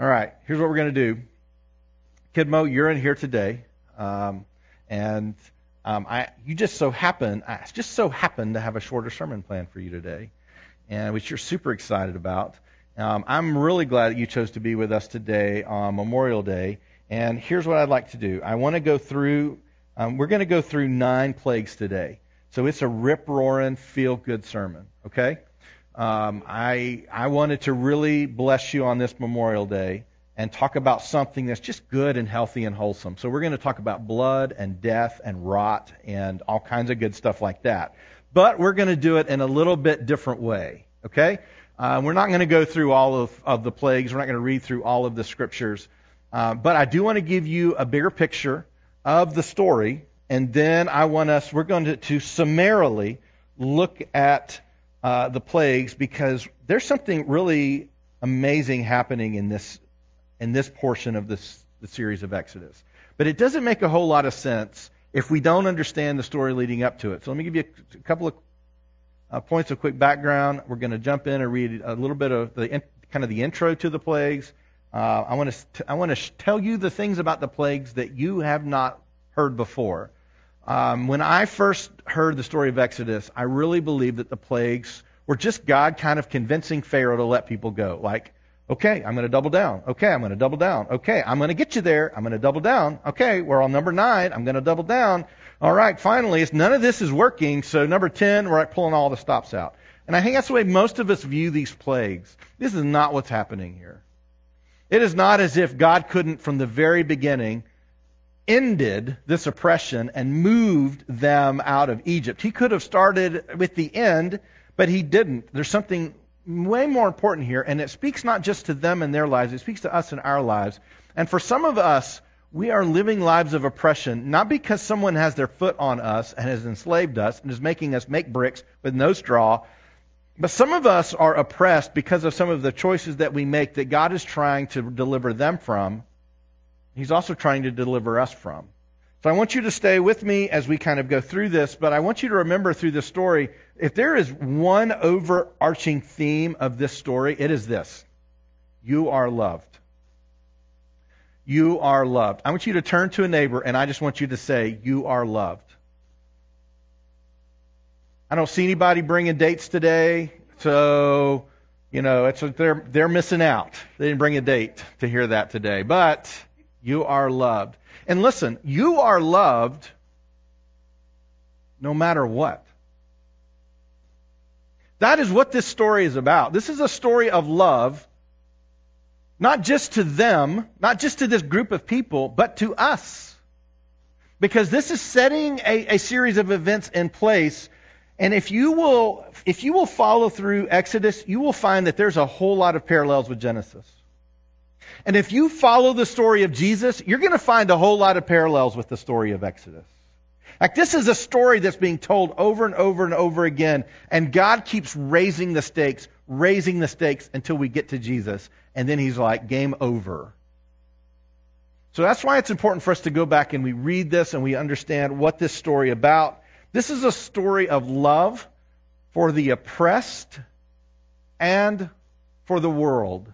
All right, here's what we're going to do. Kidmo, you're in here today, um, and um, I, you just so happen, I just so happen to have a shorter sermon plan for you today, and which you're super excited about. Um, I'm really glad that you chose to be with us today on Memorial Day. And here's what I'd like to do. I want to go through. Um, we're going to go through nine plagues today. So it's a rip roaring, feel good sermon. Okay. Um, I I wanted to really bless you on this Memorial Day and talk about something that's just good and healthy and wholesome. So we're going to talk about blood and death and rot and all kinds of good stuff like that. But we're going to do it in a little bit different way. Okay. Uh, we're not going to go through all of, of the plagues. We're not going to read through all of the scriptures. Uh, but I do want to give you a bigger picture of the story. And then I want us, we're going to, to summarily look at uh, the plagues because there's something really amazing happening in this, in this portion of this, the series of Exodus. But it doesn't make a whole lot of sense if we don't understand the story leading up to it. So let me give you a, a couple of uh, points of quick background. We're going to jump in and read a little bit of the kind of the intro to the plagues. Uh, I want to I want to tell you the things about the plagues that you have not heard before. Um, when I first heard the story of Exodus, I really believed that the plagues were just God kind of convincing Pharaoh to let people go. Like, okay, I'm going to double down. Okay, I'm going to double down. Okay, I'm going to get you there. I'm going to double down. Okay, we're on number nine. I'm going to double down. All right, finally, none of this is working, so number 10, we're pulling all the stops out. And I think that's the way most of us view these plagues. This is not what's happening here. It is not as if God couldn't, from the very beginning, ended this oppression and moved them out of Egypt. He could have started with the end, but he didn't. There's something way more important here, and it speaks not just to them and their lives, it speaks to us in our lives. And for some of us, we are living lives of oppression, not because someone has their foot on us and has enslaved us and is making us make bricks with no straw, but some of us are oppressed because of some of the choices that we make that God is trying to deliver them from. He's also trying to deliver us from. So I want you to stay with me as we kind of go through this, but I want you to remember through this story, if there is one overarching theme of this story, it is this. You are loved. You are loved. I want you to turn to a neighbor and I just want you to say, You are loved. I don't see anybody bringing dates today, so, you know, it's, they're, they're missing out. They didn't bring a date to hear that today. But you are loved. And listen, you are loved no matter what. That is what this story is about. This is a story of love not just to them, not just to this group of people, but to us. Because this is setting a, a series of events in place. And if you will, if you will follow through Exodus, you will find that there's a whole lot of parallels with Genesis. And if you follow the story of Jesus, you're going to find a whole lot of parallels with the story of Exodus. Like this is a story that's being told over and over and over again, and God keeps raising the stakes, raising the stakes until we get to Jesus and then he's like, game over. So that's why it's important for us to go back and we read this and we understand what this story about. This is a story of love for the oppressed and for the world.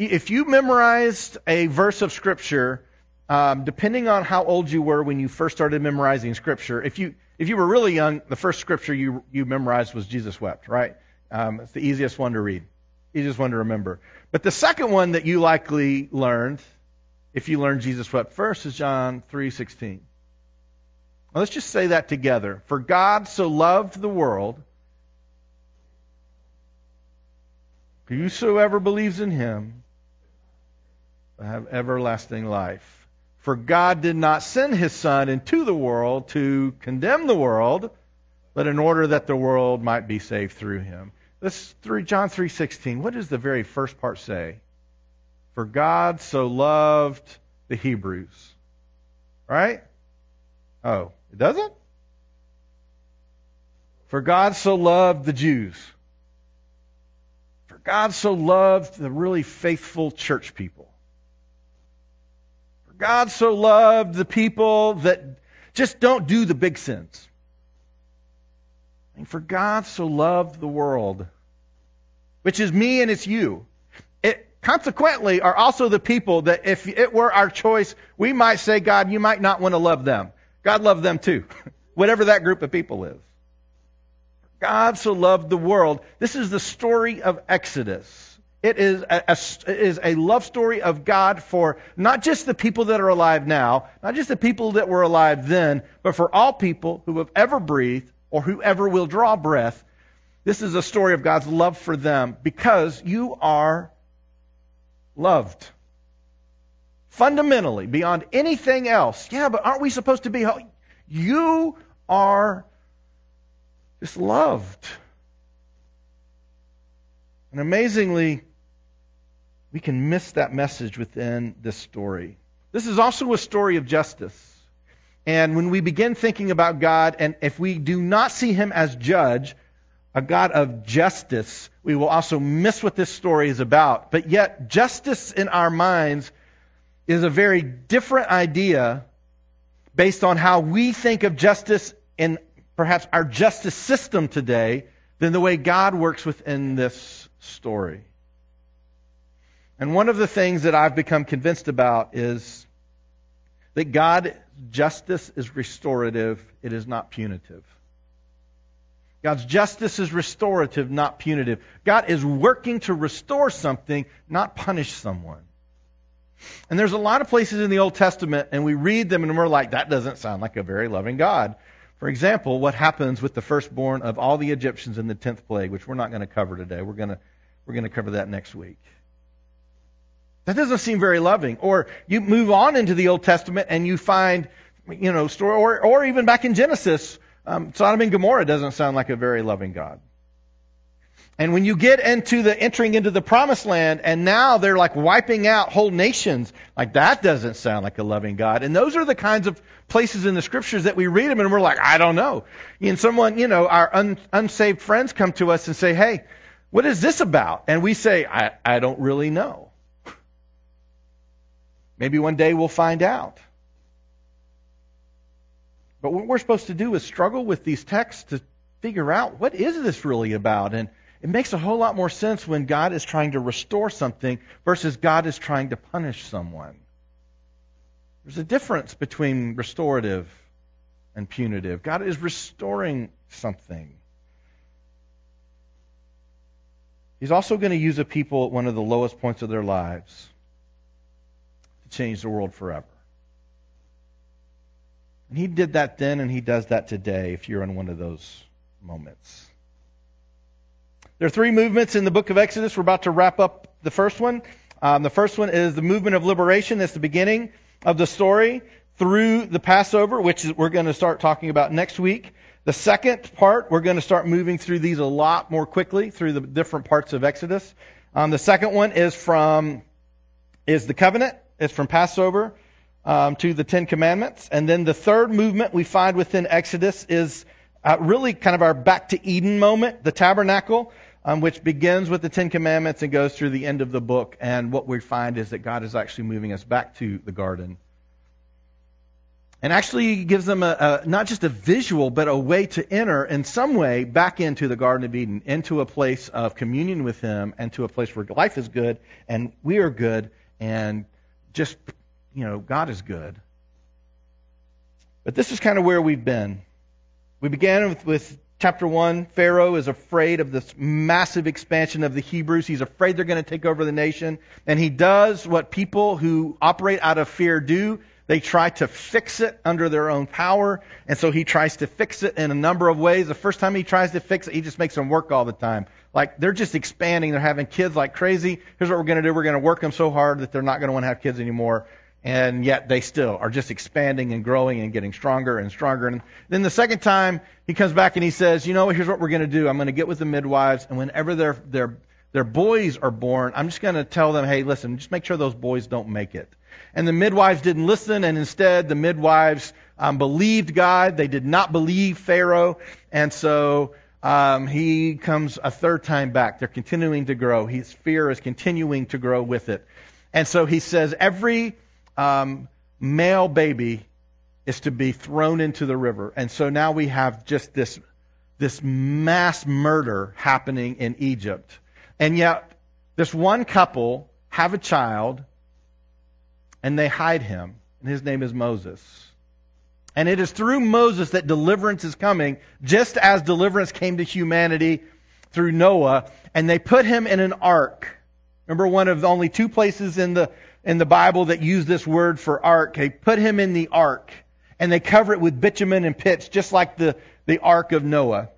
If you memorized a verse of Scripture, um, depending on how old you were when you first started memorizing Scripture, if you if you were really young, the first Scripture you you memorized was Jesus wept, right? Um, it's the easiest one to read, easiest one to remember. But the second one that you likely learned, if you learned Jesus wept first, is John 3:16. Now let's just say that together. For God so loved the world, whosoever believes in him have everlasting life. For God did not send his Son into the world to condemn the world, but in order that the world might be saved through him. This three, John 3:16. What does the very first part say? For God so loved the Hebrews. Right? Oh, it doesn't? For God so loved the Jews. For God so loved the really faithful church people. God so loved the people that just don't do the big sins. And for God so loved the world, which is me and it's you. It, consequently, are also the people that if it were our choice, we might say, God, you might not want to love them. God loved them too, whatever that group of people is. God so loved the world. This is the story of Exodus. It is a, a, a love story of God for not just the people that are alive now, not just the people that were alive then, but for all people who have ever breathed or whoever will draw breath. This is a story of God's love for them because you are loved. Fundamentally, beyond anything else. Yeah, but aren't we supposed to be? You are just loved. And amazingly, we can miss that message within this story. This is also a story of justice. And when we begin thinking about God, and if we do not see Him as judge, a God of justice, we will also miss what this story is about. But yet, justice in our minds is a very different idea based on how we think of justice in perhaps our justice system today than the way God works within this story. And one of the things that I've become convinced about is that God's justice is restorative, it is not punitive. God's justice is restorative, not punitive. God is working to restore something, not punish someone. And there's a lot of places in the Old Testament, and we read them and we're like, that doesn't sound like a very loving God. For example, what happens with the firstborn of all the Egyptians in the 10th plague, which we're not going to cover today. We're going to, we're going to cover that next week. That doesn't seem very loving. Or you move on into the Old Testament and you find, you know, story, or, or even back in Genesis, um, Sodom and Gomorrah doesn't sound like a very loving God. And when you get into the entering into the promised land and now they're like wiping out whole nations, like that doesn't sound like a loving God. And those are the kinds of places in the scriptures that we read them and we're like, I don't know. And someone, you know, our un, unsaved friends come to us and say, Hey, what is this about? And we say, I, I don't really know. Maybe one day we'll find out. But what we're supposed to do is struggle with these texts to figure out what is this really about? And it makes a whole lot more sense when God is trying to restore something versus God is trying to punish someone. There's a difference between restorative and punitive. God is restoring something. He's also going to use a people at one of the lowest points of their lives change the world forever. And he did that then, and he does that today if you're in one of those moments. There are three movements in the book of Exodus. We're about to wrap up the first one. Um, the first one is the movement of liberation. That's the beginning of the story through the Passover, which we're going to start talking about next week. The second part, we're going to start moving through these a lot more quickly through the different parts of Exodus. Um, the second one is from is the covenant. It's from Passover um, to the Ten Commandments. And then the third movement we find within Exodus is uh, really kind of our back to Eden moment, the tabernacle, um, which begins with the Ten Commandments and goes through the end of the book. And what we find is that God is actually moving us back to the garden. And actually gives them a, a, not just a visual, but a way to enter in some way back into the Garden of Eden, into a place of communion with Him, and to a place where life is good and we are good, and just you know, God is good. But this is kind of where we've been. We began with, with chapter 1. Pharaoh is afraid of this massive expansion of the Hebrews. He's afraid they're going to take over the nation. And he does what people who operate out of fear do. They try to fix it under their own power. And so he tries to fix it in a number of ways. The first time he tries to fix it, he just makes them work all the time. Like they're just expanding. They're having kids like crazy. Here's what we're going to do. We're going to work them so hard that they're not going to want to have kids anymore and yet they still are just expanding and growing and getting stronger and stronger. And then the second time he comes back and he says, you know, here's what we're going to do. I'm going to get with the midwives, and whenever their their their boys are born, I'm just going to tell them, hey, listen, just make sure those boys don't make it. And the midwives didn't listen, and instead the midwives um, believed God. They did not believe Pharaoh, and so um, he comes a third time back. They're continuing to grow. His fear is continuing to grow with it. And so he says, every um, male baby is to be thrown into the river. And so now we have just this, this mass murder happening in Egypt. And yet, this one couple have a child, and they hide him, and his name is Moses. And it is through Moses that deliverance is coming, just as deliverance came to humanity through Noah, and they put him in an ark. Remember one of only two places in the in the Bible that use this word for ark. They put him in the ark, and they cover it with bitumen and pitch, just like the, the ark of Noah.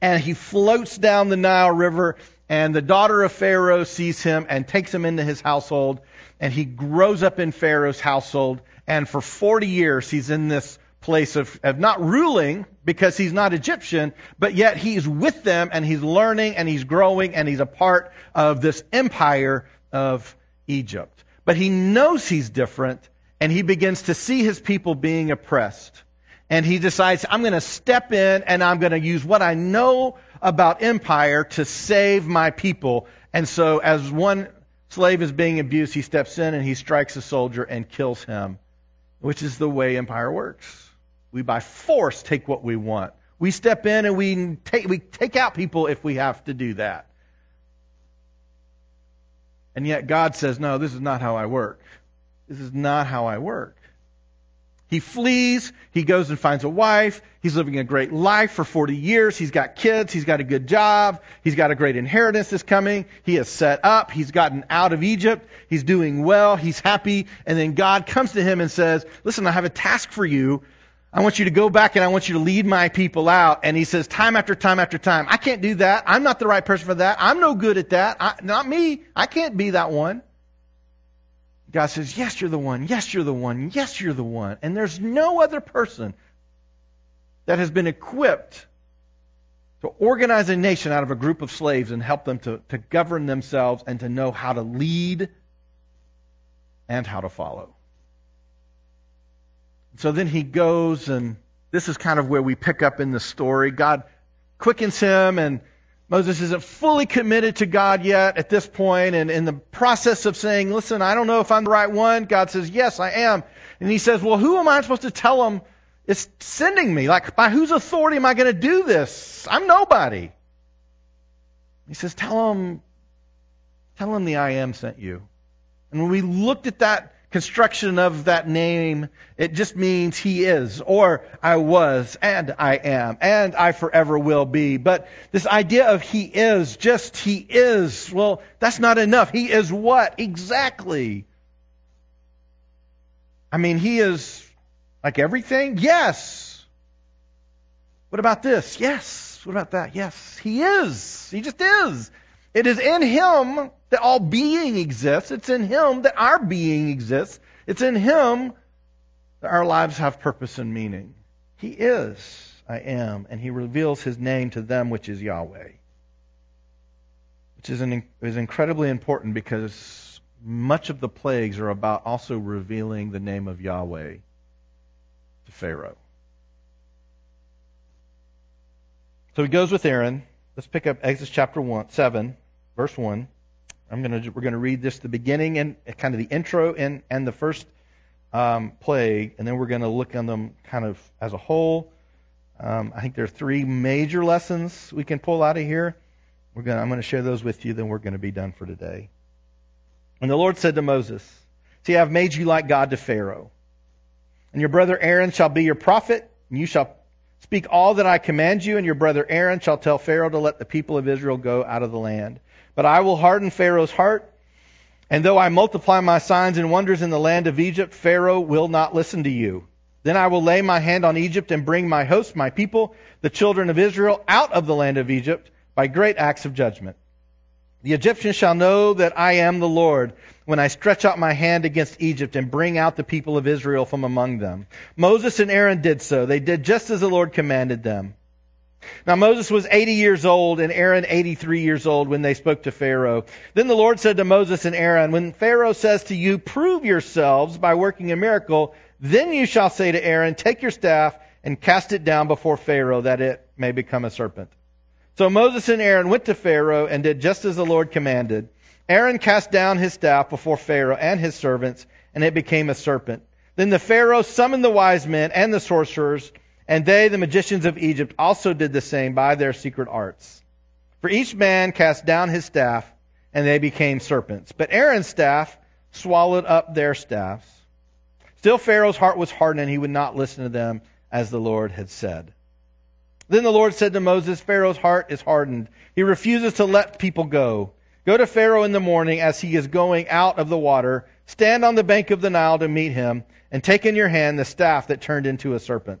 And he floats down the Nile River, and the daughter of Pharaoh sees him and takes him into his household, and he grows up in Pharaoh's household, and for 40 years he's in this place of, of not ruling because he's not Egyptian, but yet he's with them and he's learning and he's growing and he's a part of this empire of Egypt. But he knows he's different and he begins to see his people being oppressed. And he decides, I'm going to step in and I'm going to use what I know about empire to save my people. And so as one slave is being abused, he steps in and he strikes a soldier and kills him, which is the way empire works. We by force take what we want. We step in and we take, we take out people if we have to do that. And yet God says, no, this is not how I work. This is not how I work. He flees. He goes and finds a wife. He's living a great life for 40 years. He's got kids. He's got a good job. He's got a great inheritance that's coming. He is set up. He's gotten out of Egypt. He's doing well. He's happy. And then God comes to him and says, listen, I have a task for you. I want you to go back and I want you to lead my people out. And he says, time after time after time, I can't do that. I'm not the right person for that. I'm no good at that. I, not me. I can't be that one. God says, yes, you're the one. Yes, you're the one. Yes, you're the one. And there's no other person that has been equipped to organize a nation out of a group of slaves and help them to, to govern themselves and to know how to lead and how to follow. So then he goes, and this is kind of where we pick up in the story. God quickens him, and Moses isn't fully committed to God yet at this point, and in the process of saying, Listen, I don't know if I'm the right one, God says, Yes, I am. And he says, Well, who am I supposed to tell him is sending me? Like, by whose authority am I going to do this? I'm nobody. He says, Tell him, tell him the I am sent you. And when we looked at that construction of that name, it just means he is, or I was, and I am, and I forever will be. But this idea of he is, just he is, well, that's not enough. He is what? Exactly. I mean, he is like everything? Yes. What about this? Yes. What about that? Yes. He is. He just is. It is in him that all being exists. It's in Him that our being exists. It's in Him that our lives have purpose and meaning. He is, I am, and He reveals His name to them, which is Yahweh. Which is, an, is incredibly important because much of the plagues are about also revealing the name of Yahweh to Pharaoh. So he goes with Aaron. Let's pick up Exodus chapter one, 7, verse 1. I'm gonna we're gonna read this the beginning and kind of the intro and and the first um, plague, and then we're gonna look on them kind of as a whole. Um, I think there are three major lessons we can pull out of here. We're gonna I'm gonna share those with you. Then we're gonna be done for today. And the Lord said to Moses, "See, I have made you like God to Pharaoh, and your brother Aaron shall be your prophet, and you shall." Speak all that I command you, and your brother Aaron shall tell Pharaoh to let the people of Israel go out of the land. But I will harden Pharaoh's heart. And though I multiply my signs and wonders in the land of Egypt, Pharaoh will not listen to you. Then I will lay my hand on Egypt and bring my host, my people, the children of Israel, out of the land of Egypt by great acts of judgment. The Egyptians shall know that I am the Lord when I stretch out my hand against Egypt and bring out the people of Israel from among them. Moses and Aaron did so. They did just as the Lord commanded them. Now Moses was 80 years old and Aaron 83 years old when they spoke to Pharaoh. Then the Lord said to Moses and Aaron, When Pharaoh says to you, Prove yourselves by working a miracle, then you shall say to Aaron, Take your staff and cast it down before Pharaoh that it may become a serpent. So Moses and Aaron went to Pharaoh and did just as the Lord commanded. Aaron cast down his staff before Pharaoh and his servants, and it became a serpent. Then the Pharaoh summoned the wise men and the sorcerers and they, the magicians of Egypt, also did the same by their secret arts. For each man cast down his staff, and they became serpents. But Aaron's staff swallowed up their staffs. Still, Pharaoh's heart was hardened, and he would not listen to them as the Lord had said. Then the Lord said to Moses, Pharaoh's heart is hardened. He refuses to let people go. Go to Pharaoh in the morning as he is going out of the water. Stand on the bank of the Nile to meet him, and take in your hand the staff that turned into a serpent.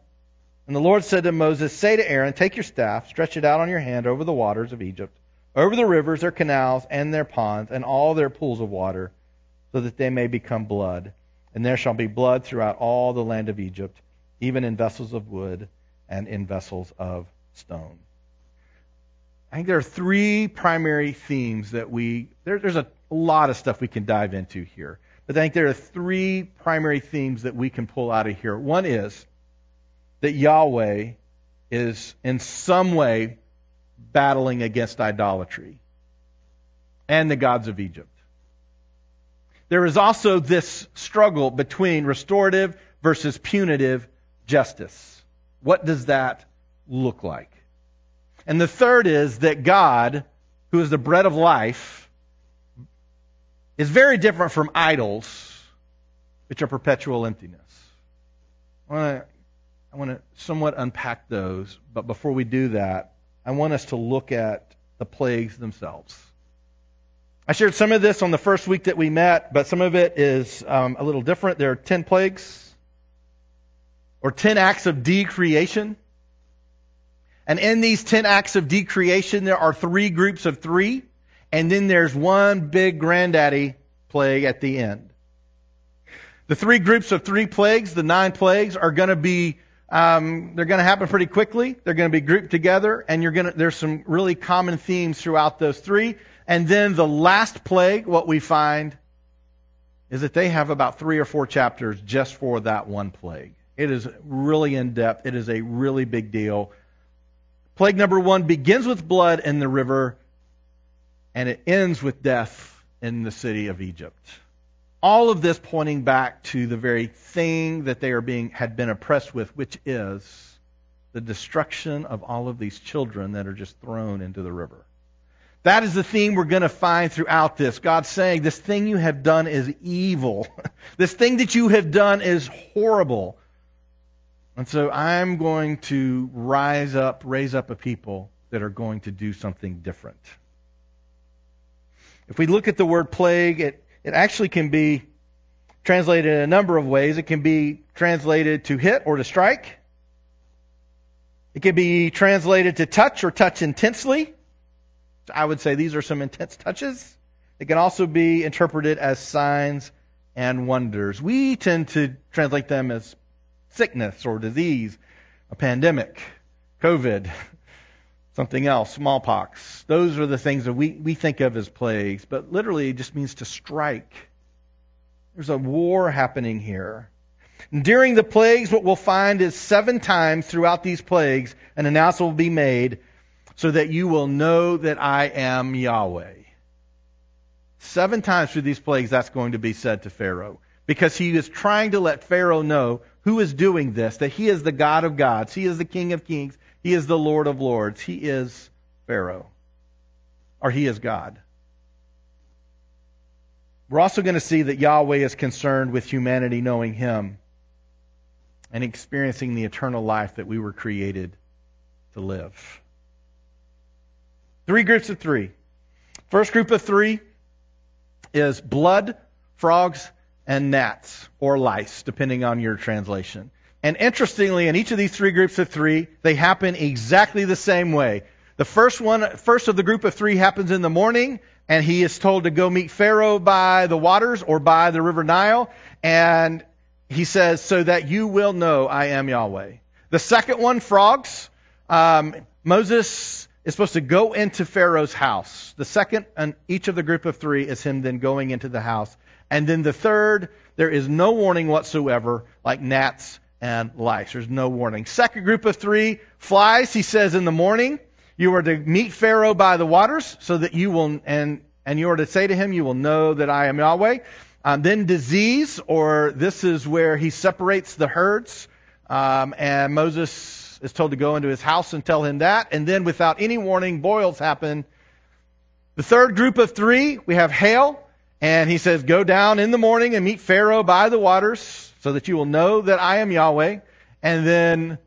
And the Lord said to Moses, Say to Aaron, Take your staff, stretch it out on your hand over the waters of Egypt, over the rivers, their canals, and their ponds, and all their pools of water so that they may become blood. And there shall be blood throughout all the land of Egypt, even in vessels of wood and in vessels of stone. I think there are three primary themes that we, there, there's a lot of stuff we can dive into here. But I think there are three primary themes that we can pull out of here. One is that Yahweh is in some way battling against idolatry and the gods of Egypt there is also this struggle between restorative versus punitive justice. What does that look like? And the third is that God, who is the bread of life, is very different from idols, which are perpetual emptiness. I want to, I want to somewhat unpack those, but before we do that, I want us to look at the plagues themselves. I shared some of this on the first week that we met, but some of it is um, a little different. There are 10 plagues or 10 acts of decreation. And in these 10 acts of decreation, there are three groups of three, and then there's one big granddaddy plague at the end. The three groups of three plagues, the nine plagues, are going to be um, they're going to happen pretty quickly. They're going to be grouped together, and you're going to. There's some really common themes throughout those three. And then the last plague, what we find is that they have about three or four chapters just for that one plague. It is really in depth. It is a really big deal. Plague number one begins with blood in the river, and it ends with death in the city of Egypt. All of this pointing back to the very thing that they are being had been oppressed with, which is the destruction of all of these children that are just thrown into the river. That is the theme we're going to find throughout this. God saying, This thing you have done is evil. this thing that you have done is horrible. And so I'm going to rise up, raise up a people that are going to do something different. If we look at the word plague, it, it actually can be translated in a number of ways. It can be translated to hit or to strike. It can be translated to touch or touch intensely. I would say these are some intense touches. It can also be interpreted as signs and wonders. We tend to translate them as sickness or disease, a pandemic, COVID, something else, smallpox. Those are the things that we, we think of as plagues, but literally it just means to strike. There's a war happening here. during the plagues, what we'll find is seven times throughout these plagues, an announcement will be made so that you will know that I am Yahweh. Seven times through these plagues, that's going to be said to Pharaoh. Because he is trying to let Pharaoh know who is doing this, that he is the God of gods, he is the King of kings, he is the Lord of lords, he is Pharaoh. Or he is God. We're also going to see that Yahweh is concerned with humanity knowing him and experiencing the eternal life that we were created to live. Three groups of three. First group of three is blood, frogs, and gnats, or lice, depending on your translation. And interestingly, in each of these three groups of three, they happen exactly the same way. The first one, first of the group of three happens in the morning, and he is told to go meet Pharaoh by the waters or by the river Nile, and he says, so that you will know I am Yahweh. The second one, frogs, um, Moses is supposed to go into Pharaoh's house. The second and each of the group of three is him then going into the house And then the third, there is no warning whatsoever, like gnats and lice. There's no warning. Second group of three, flies, he says in the morning. You are to meet Pharaoh by the waters, so that you will, and, and you are to say to him, you will know that I am Yahweh. Um, then disease, or this is where he separates the herds, um, and Moses is told to go into his house and tell him that. And then, without any warning, boils happen. The third group of three, we have hail, and he says, Go down in the morning and meet Pharaoh by the waters, so that you will know that I am Yahweh. And then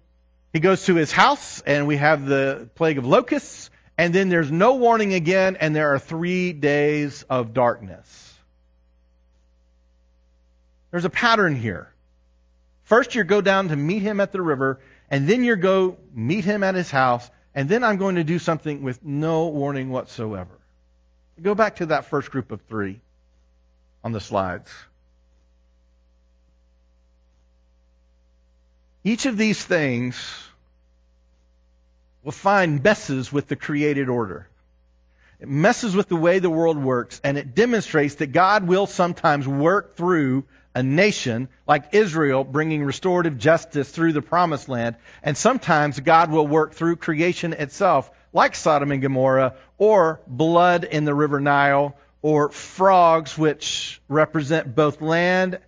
he goes to his house, and we have the plague of locusts, and then there's no warning again, and there are three days of darkness. There's a pattern here. First, you go down to meet him at the river, and then you go meet him at his house, and then I'm going to do something with no warning whatsoever. Go back to that first group of three on the slides. Each of these things will find messes with the created order. It messes with the way the world works, and it demonstrates that God will sometimes work through a nation like Israel bringing restorative justice through the promised land. And sometimes God will work through creation itself, like Sodom and Gomorrah, or blood in the river Nile, or frogs, which represent both land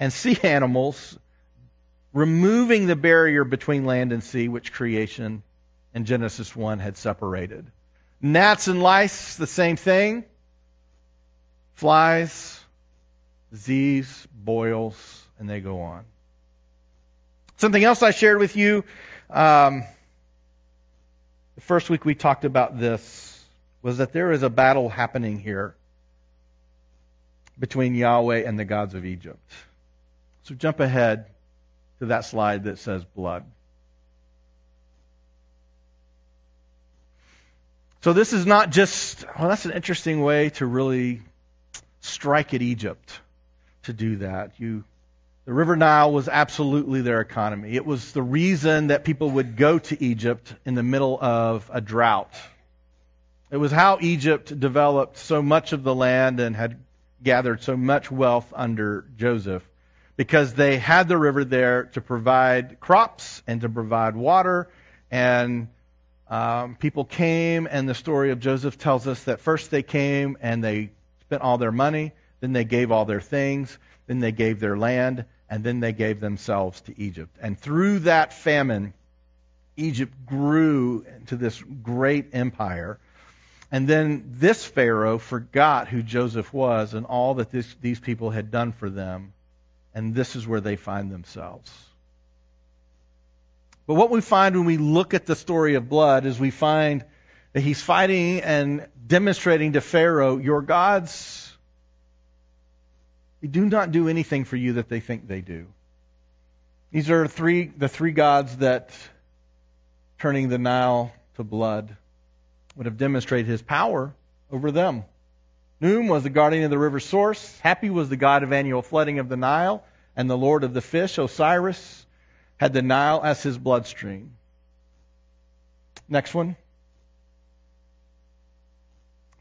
and sea animals, removing the barrier between land and sea, which creation in Genesis 1 had separated. Gnats and lice, the same thing. Flies, disease, boils, and they go on. Something else I shared with you. Um, the first week we talked about this was that there is a battle happening here between Yahweh and the gods of Egypt. So jump ahead to that slide that says blood. So this is not just, well, that's an interesting way to really strike at Egypt to do that. You, the River Nile was absolutely their economy. It was the reason that people would go to Egypt in the middle of a drought. It was how Egypt developed so much of the land and had gathered so much wealth under Joseph because they had the river there to provide crops and to provide water. And um, people came, and the story of Joseph tells us that first they came and they spent all their money. Then they gave all their things. Then they gave their land. And then they gave themselves to Egypt. And through that famine, Egypt grew into this great empire. And then this Pharaoh forgot who Joseph was and all that this, these people had done for them. And this is where they find themselves. But what we find when we look at the story of blood is we find that he's fighting and demonstrating to Pharaoh, your gods they do not do anything for you that they think they do. These are three, the three gods that turning the Nile to blood would have demonstrated his power over them. Khnum was the guardian of the river's source. Hapi was the god of annual flooding of the Nile. And the lord of the fish, Osiris, had the Nile as his bloodstream. Next one.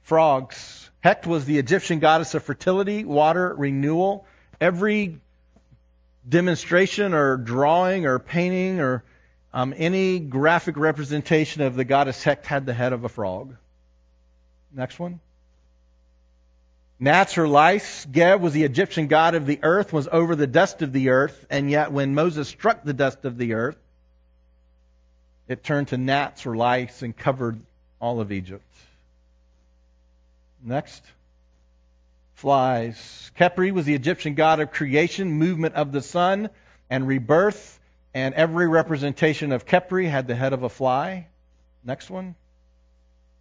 Frogs. Heqet was the Egyptian goddess of fertility, water, renewal. Every demonstration or drawing or painting or um, any graphic representation of the goddess Heqet had the head of a frog. Next one. Gnats or lice. Geb was the Egyptian god of the earth, was over the dust of the earth, and yet when Moses struck the dust of the earth, it turned to gnats or lice and covered all of Egypt. Next. Flies. Khepri was the Egyptian god of creation, movement of the sun, and rebirth. And every representation of Khepri had the head of a fly. Next one.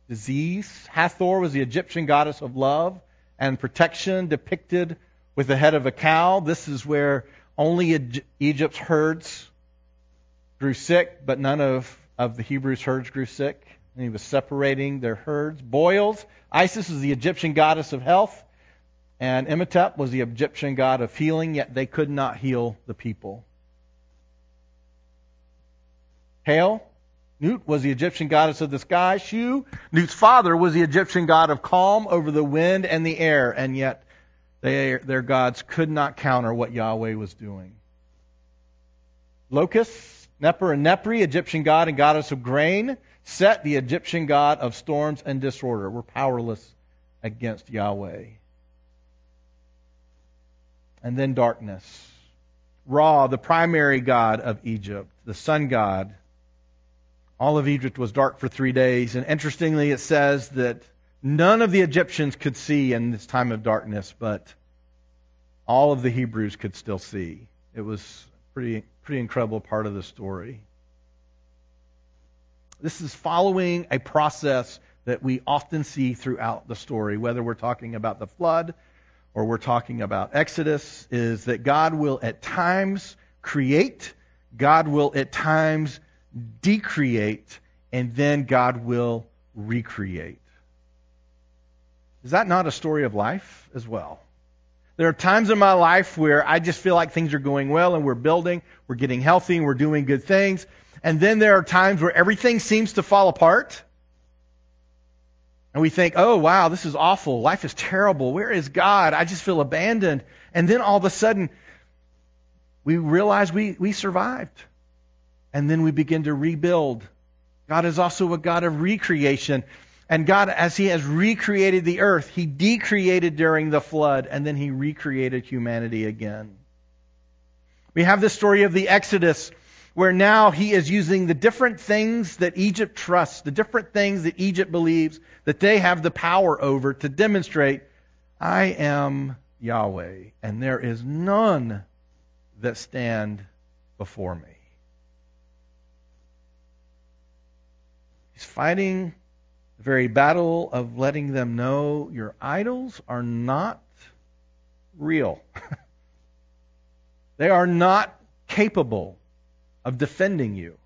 Disease. Hathor was the Egyptian goddess of love and protection, depicted with the head of a cow. This is where only Egypt's herds grew sick, but none of, of the Hebrews' herds grew sick and he was separating their herds. Boils. Isis is the Egyptian goddess of health, and Imhotep was the Egyptian god of healing, yet they could not heal the people. Hail. Nut was the Egyptian goddess of the sky. Shu, Nut's father, was the Egyptian god of calm over the wind and the air, and yet they, their gods could not counter what Yahweh was doing. Locusts, Neper and Nepri, Egyptian god and goddess of grain, Set, the Egyptian god of storms and disorder, were powerless against Yahweh. And then darkness. Ra, the primary god of Egypt, the sun god. All of Egypt was dark for three days. And interestingly, it says that none of the Egyptians could see in this time of darkness, but all of the Hebrews could still see. It was pretty pretty incredible part of the story. This is following a process that we often see throughout the story, whether we're talking about the flood or we're talking about Exodus, is that God will at times create, God will at times decreate, and then God will recreate. Is that not a story of life as well? There are times in my life where I just feel like things are going well and we're building, we're getting healthy, and we're doing good things. And then there are times where everything seems to fall apart. And we think, oh, wow, this is awful. Life is terrible. Where is God? I just feel abandoned. And then all of a sudden, we realize we, we survived. And then we begin to rebuild. God is also a God of recreation. And God, as He has recreated the earth, He decreated during the flood, and then He recreated humanity again. We have the story of the Exodus, where now He is using the different things that Egypt trusts, the different things that Egypt believes that they have the power over to demonstrate, I am Yahweh, and there is none that stand before me. He's fighting the very battle of letting them know your idols are not real. they are not capable of defending you.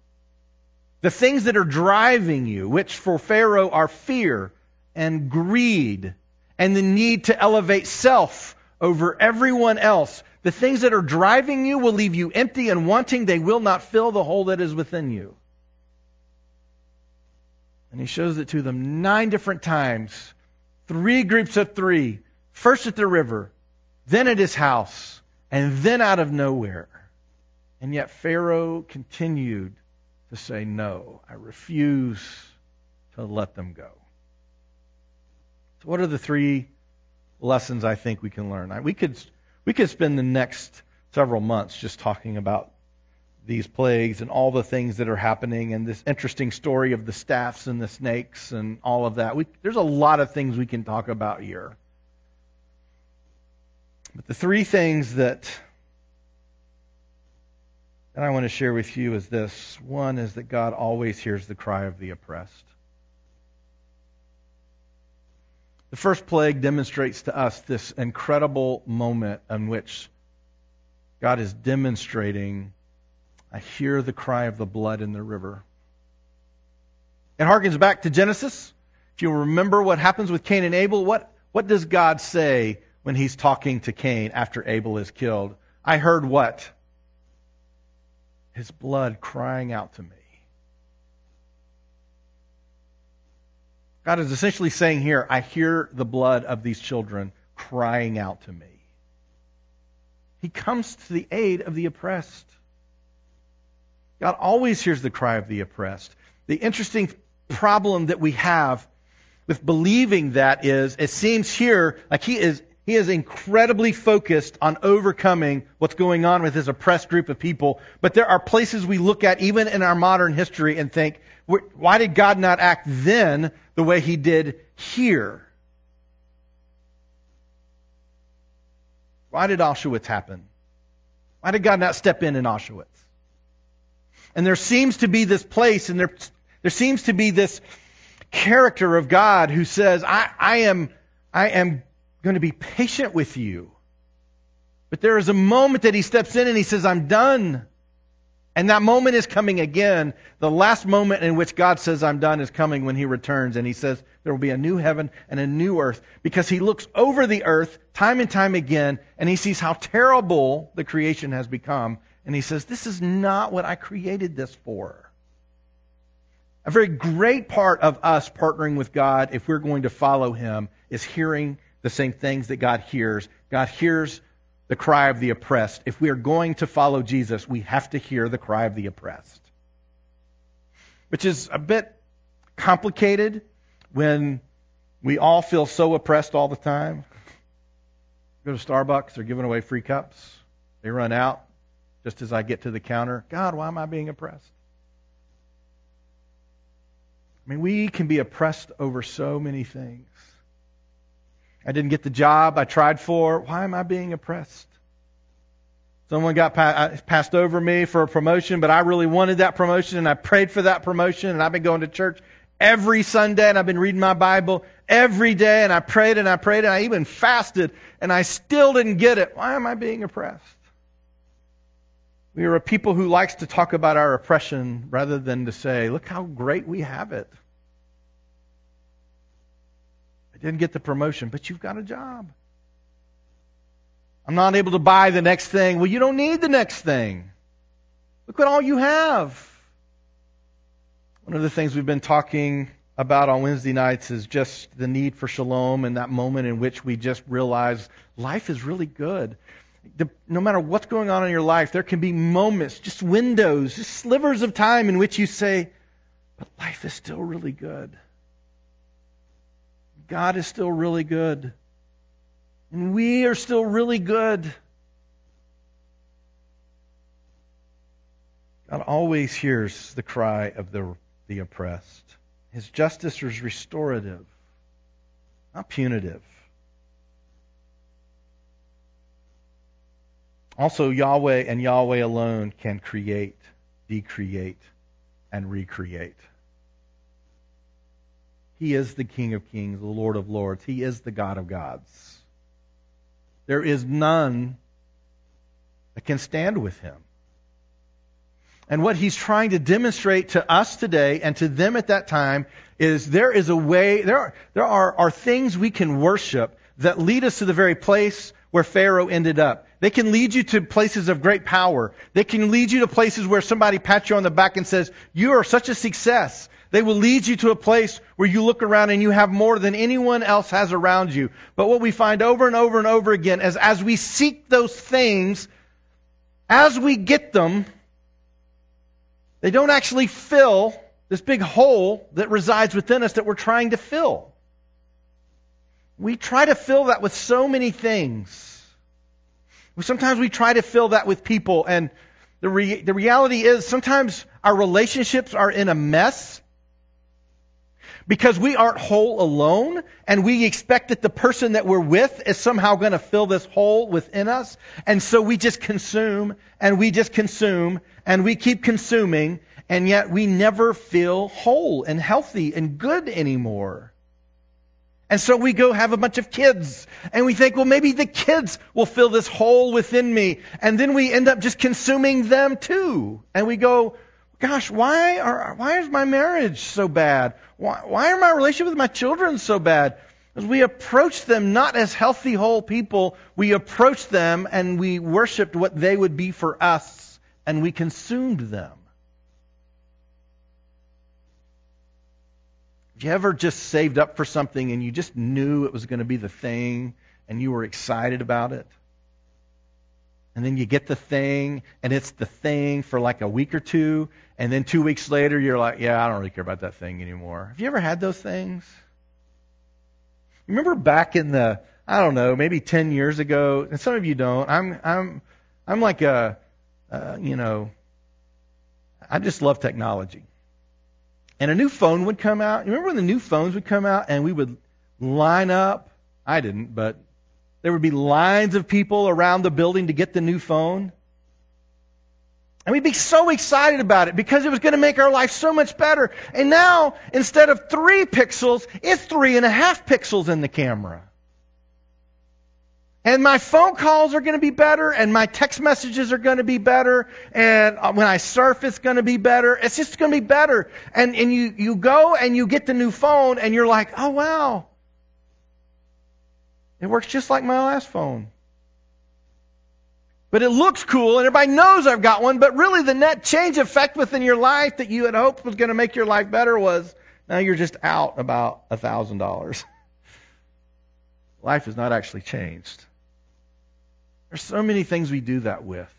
The things that are driving you, which for Pharaoh are fear and greed and the need to elevate self over everyone else, the things that are driving you will leave you empty and wanting. They will not fill the hole that is within you. And he shows it to them nine different times. Three groups of three. First at the river, then at his house, and then out of nowhere. And yet Pharaoh continued to say, No, I refuse to let them go. So, what are the three lessons I think we can learn? We could, we could spend the next several months just talking about these plagues and all the things that are happening and this interesting story of the staffs and the snakes and all of that. We, there's a lot of things we can talk about here. But the three things that, that I want to share with you is this. One is that God always hears the cry of the oppressed. The first plague demonstrates to us this incredible moment in which God is demonstrating I hear the cry of the blood in the river. It harkens back to Genesis. If you remember what happens with Cain and Abel, what, what does God say when he's talking to Cain after Abel is killed? I heard what? His blood crying out to me. God is essentially saying here, I hear the blood of these children crying out to me. He comes to the aid of the oppressed. God always hears the cry of the oppressed. The interesting problem that we have with believing that is, it seems here like he is he is incredibly focused on overcoming what's going on with this oppressed group of people. But there are places we look at, even in our modern history, and think, why did God not act then the way he did here? Why did Auschwitz happen? Why did God not step in in Auschwitz? And there seems to be this place, and there, there seems to be this character of God who says, I, I am, I am going to be patient with you. But there is a moment that he steps in and he says, I'm done. And that moment is coming again. The last moment in which God says, I'm done is coming when he returns. And he says, there will be a new heaven and a new earth. Because he looks over the earth time and time again and he sees how terrible the creation has become. And he says, This is not what I created this for. A very great part of us partnering with God, if we're going to follow him, is hearing the same things that God hears. God hears the cry of the oppressed. If we are going to follow Jesus, we have to hear the cry of the oppressed. Which is a bit complicated when we all feel so oppressed all the time. Go to Starbucks, they're giving away free cups. They run out just as I get to the counter. God, why am I being oppressed? I mean, we can be oppressed over so many things. I didn't get the job I tried for. Why am I being oppressed? Someone got uh, passed over me for a promotion, but I really wanted that promotion and I prayed for that promotion and I've been going to church every Sunday and I've been reading my Bible every day and I prayed and I prayed and I even fasted and I still didn't get it. Why am I being oppressed? We are a people who likes to talk about our oppression rather than to say, look how great we have it. I didn't get the promotion, but you've got a job. I'm not able to buy the next thing. Well, you don't need the next thing. Look at all you have. One of the things we've been talking about on Wednesday nights is just the need for shalom and that moment in which we just realize life is really good no matter what's going on in your life, there can be moments, just windows, just slivers of time in which you say, but life is still really good. God is still really good. And we are still really good. God always hears the cry of the, the oppressed. His justice is restorative, not punitive. Also, Yahweh and Yahweh alone can create, decreate, and recreate. He is the King of kings, the Lord of lords. He is the God of gods. There is none that can stand with him. And what he's trying to demonstrate to us today and to them at that time is there is a way, there are, there are, are things we can worship that lead us to the very place where Pharaoh ended up. They can lead you to places of great power. They can lead you to places where somebody pats you on the back and says, You are such a success. They will lead you to a place where you look around and you have more than anyone else has around you. But what we find over and over and over again is as we seek those things, as we get them, they don't actually fill this big hole that resides within us that we're trying to fill. We try to fill that with so many things. Sometimes we try to fill that with people, and the, re- the reality is sometimes our relationships are in a mess because we aren't whole alone, and we expect that the person that we're with is somehow going to fill this hole within us. And so we just consume, and we just consume, and we keep consuming, and yet we never feel whole and healthy and good anymore. And so we go have a bunch of kids and we think, well, maybe the kids will fill this hole within me. And then we end up just consuming them too. And we go, gosh, why are, why is my marriage so bad? Why, why are my relationship with my children so bad? Because we approach them not as healthy, whole people. We approach them and we worshiped what they would be for us and we consumed them. You ever just saved up for something and you just knew it was going to be the thing and you were excited about it? And then you get the thing and it's the thing for like a week or two. And then two weeks later, you're like, yeah, I don't really care about that thing anymore. Have you ever had those things? Remember back in the, I don't know, maybe 10 years ago, and some of you don't, I'm, I'm, I'm like a, uh, you know, I just love technology and a new phone would come out. You remember when the new phones would come out and we would line up? I didn't, but there would be lines of people around the building to get the new phone. And we'd be so excited about it because it was going to make our life so much better. And now, instead of three pixels, it's three and a half pixels in the camera. And my phone calls are going to be better, and my text messages are going to be better, and uh, when I surf, it's going to be better. It's just going to be better. And, and you, you go and you get the new phone, and you're like, oh, wow. It works just like my last phone. But it looks cool, and everybody knows I've got one, but really the net change effect within your life that you had hoped was going to make your life better was now you're just out about a $1,000. life has not actually changed. There's so many things we do that with.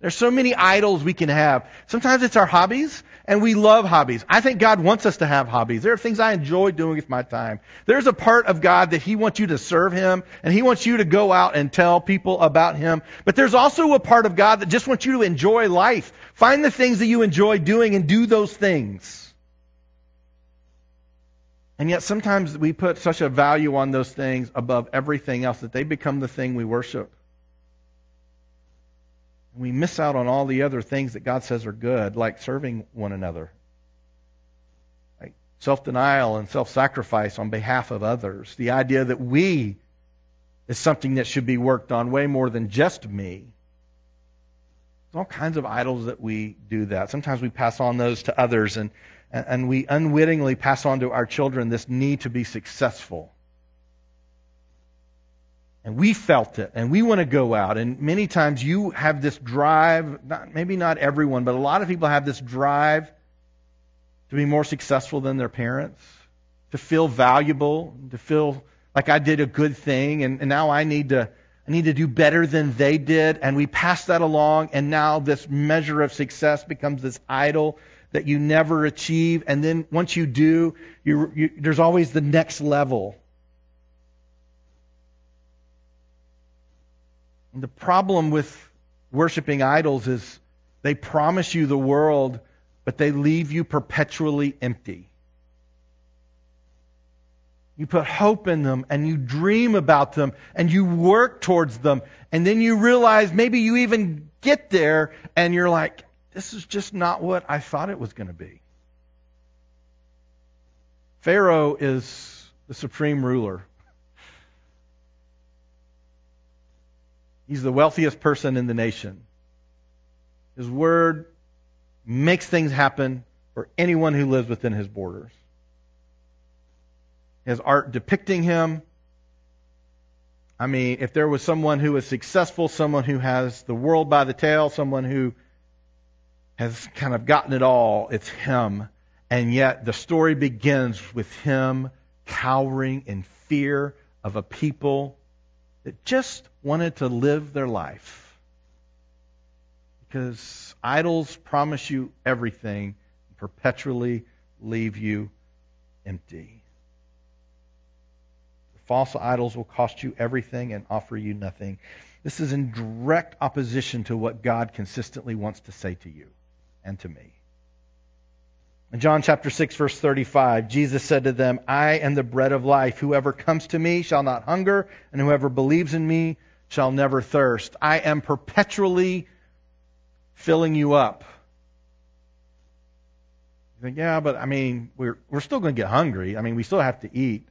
There's so many idols we can have. Sometimes it's our hobbies, and we love hobbies. I think God wants us to have hobbies. There are things I enjoy doing with my time. There's a part of God that He wants you to serve Him, and He wants you to go out and tell people about Him. But there's also a part of God that just wants you to enjoy life. Find the things that you enjoy doing and do those things. And yet sometimes we put such a value on those things above everything else that they become the thing we worship. We miss out on all the other things that God says are good, like serving one another, like self denial and self sacrifice on behalf of others. The idea that we is something that should be worked on way more than just me. There's all kinds of idols that we do that. Sometimes we pass on those to others, and, and we unwittingly pass on to our children this need to be successful and we felt it. And we want to go out. And many times you have this drive not, maybe not everyone but a lot of people have this drive to be more successful than their parents to feel valuable to feel like i did a good thing. And, and now i need to i need to do better than they did. And we pass that along. And now this measure of success becomes this idol that you never achieve. And then once you do you, you, there's always the next level the problem with worshiping idols is they promise you the world, but they leave you perpetually empty. You put hope in them and you dream about them and you work towards them. And then you realize maybe you even get there and you're like, this is just not what I thought it was going to be. Pharaoh is the supreme ruler. He's the wealthiest person in the nation. His word makes things happen for anyone who lives within his borders. His art depicting him. I mean, if there was someone who is successful, someone who has the world by the tail, someone who has kind of gotten it all, it's him. And yet the story begins with him cowering in fear of a people that just wanted to live their life. Because idols promise you everything and perpetually leave you empty. False idols will cost you everything and offer you nothing. This is in direct opposition to what God consistently wants to say to you and to me. In John chapter 6 verse 35, Jesus said to them, I am the bread of life. Whoever comes to me shall not hunger, and whoever believes in me shall never thirst. I am perpetually filling you up. You think, yeah, but I mean, we're, we're still going to get hungry. I mean, we still have to eat.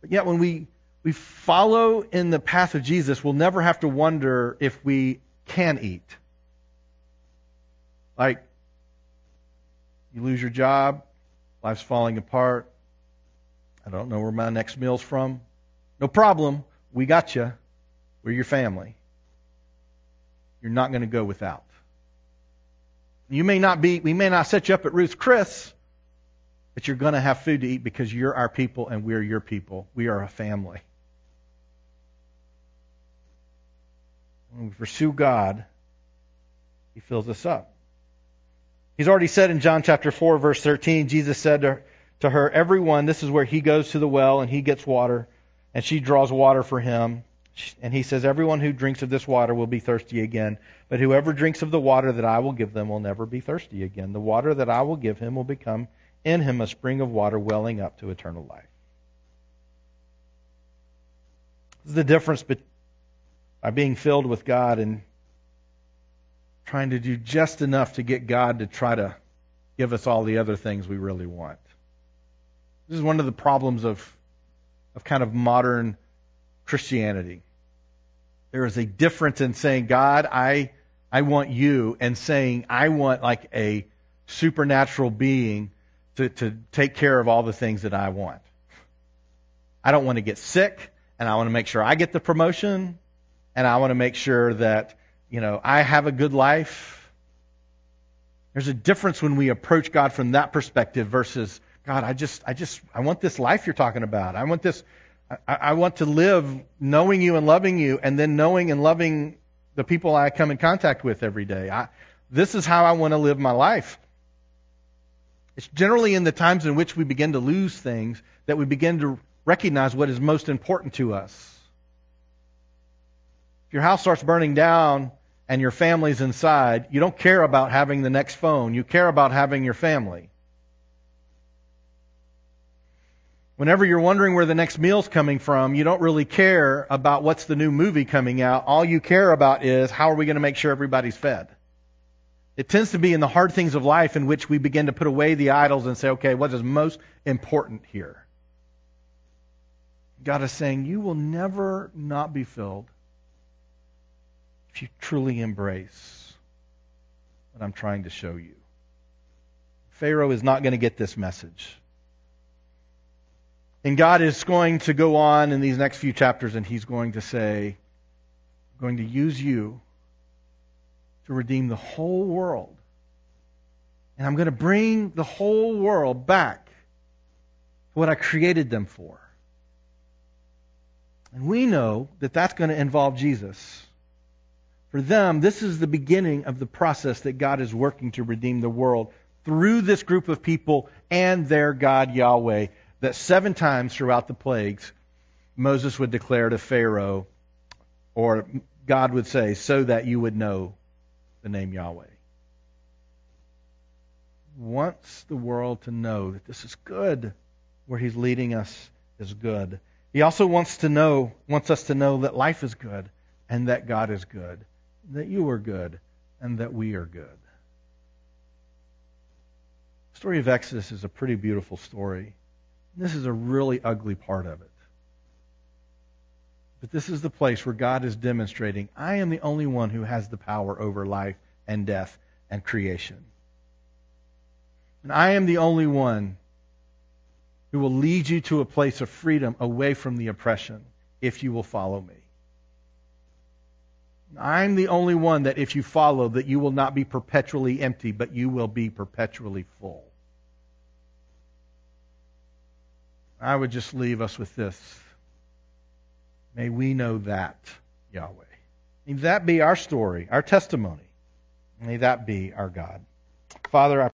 But yet when we, we follow in the path of Jesus, we'll never have to wonder if we can eat. Like, you lose your job, life's falling apart. I don't know where my next meal's from. No problem. We got you. We're your family. You're not going to go without. You may not be, we may not set you up at Ruth's Chris, but you're going to have food to eat because you're our people and we're your people. We are a family. When we pursue God, He fills us up. He's already said in John chapter 4, verse 13, Jesus said to, to her, Everyone, this is where he goes to the well and he gets water, and she draws water for him. And he says, Everyone who drinks of this water will be thirsty again, but whoever drinks of the water that I will give them will never be thirsty again. The water that I will give him will become in him a spring of water welling up to eternal life. This is the difference by being filled with God and trying to do just enough to get God to try to give us all the other things we really want. This is one of the problems of, of kind of modern Christianity. There is a difference in saying, God, I, I want you, and saying, I want like a supernatural being to, to take care of all the things that I want. I don't want to get sick, and I want to make sure I get the promotion, and I want to make sure that you know, I have a good life. There's a difference when we approach God from that perspective versus God, I just I just I want this life you're talking about. I want this I, I want to live knowing you and loving you, and then knowing and loving the people I come in contact with every day. I, this is how I want to live my life. It's generally in the times in which we begin to lose things that we begin to recognize what is most important to us. If your house starts burning down and your family's inside, you don't care about having the next phone. You care about having your family. Whenever you're wondering where the next meal's coming from, you don't really care about what's the new movie coming out. All you care about is how are we going to make sure everybody's fed? It tends to be in the hard things of life in which we begin to put away the idols and say, okay, what is most important here? God is saying, you will never not be filled if you truly embrace what I'm trying to show you. Pharaoh is not going to get this message. And God is going to go on in these next few chapters and he's going to say, I'm going to use you to redeem the whole world. And I'm going to bring the whole world back to what I created them for. And we know that that's going to involve Jesus. For them, this is the beginning of the process that God is working to redeem the world through this group of people and their God Yahweh that seven times throughout the plagues, Moses would declare to Pharaoh, or God would say, so that you would know the name Yahweh. Wants the world to know that this is good. Where he's leading us is good. He also wants to know, wants us to know that life is good and that God is good, that you are good and that we are good. The story of Exodus is a pretty beautiful story. This is a really ugly part of it. But this is the place where God is demonstrating I am the only one who has the power over life and death and creation. And I am the only one who will lead you to a place of freedom away from the oppression if you will follow me. I'm the only one that if you follow that you will not be perpetually empty, but you will be perpetually full. I would just leave us with this. May we know that, Yahweh. May that be our story, our testimony. May that be our God. Father, I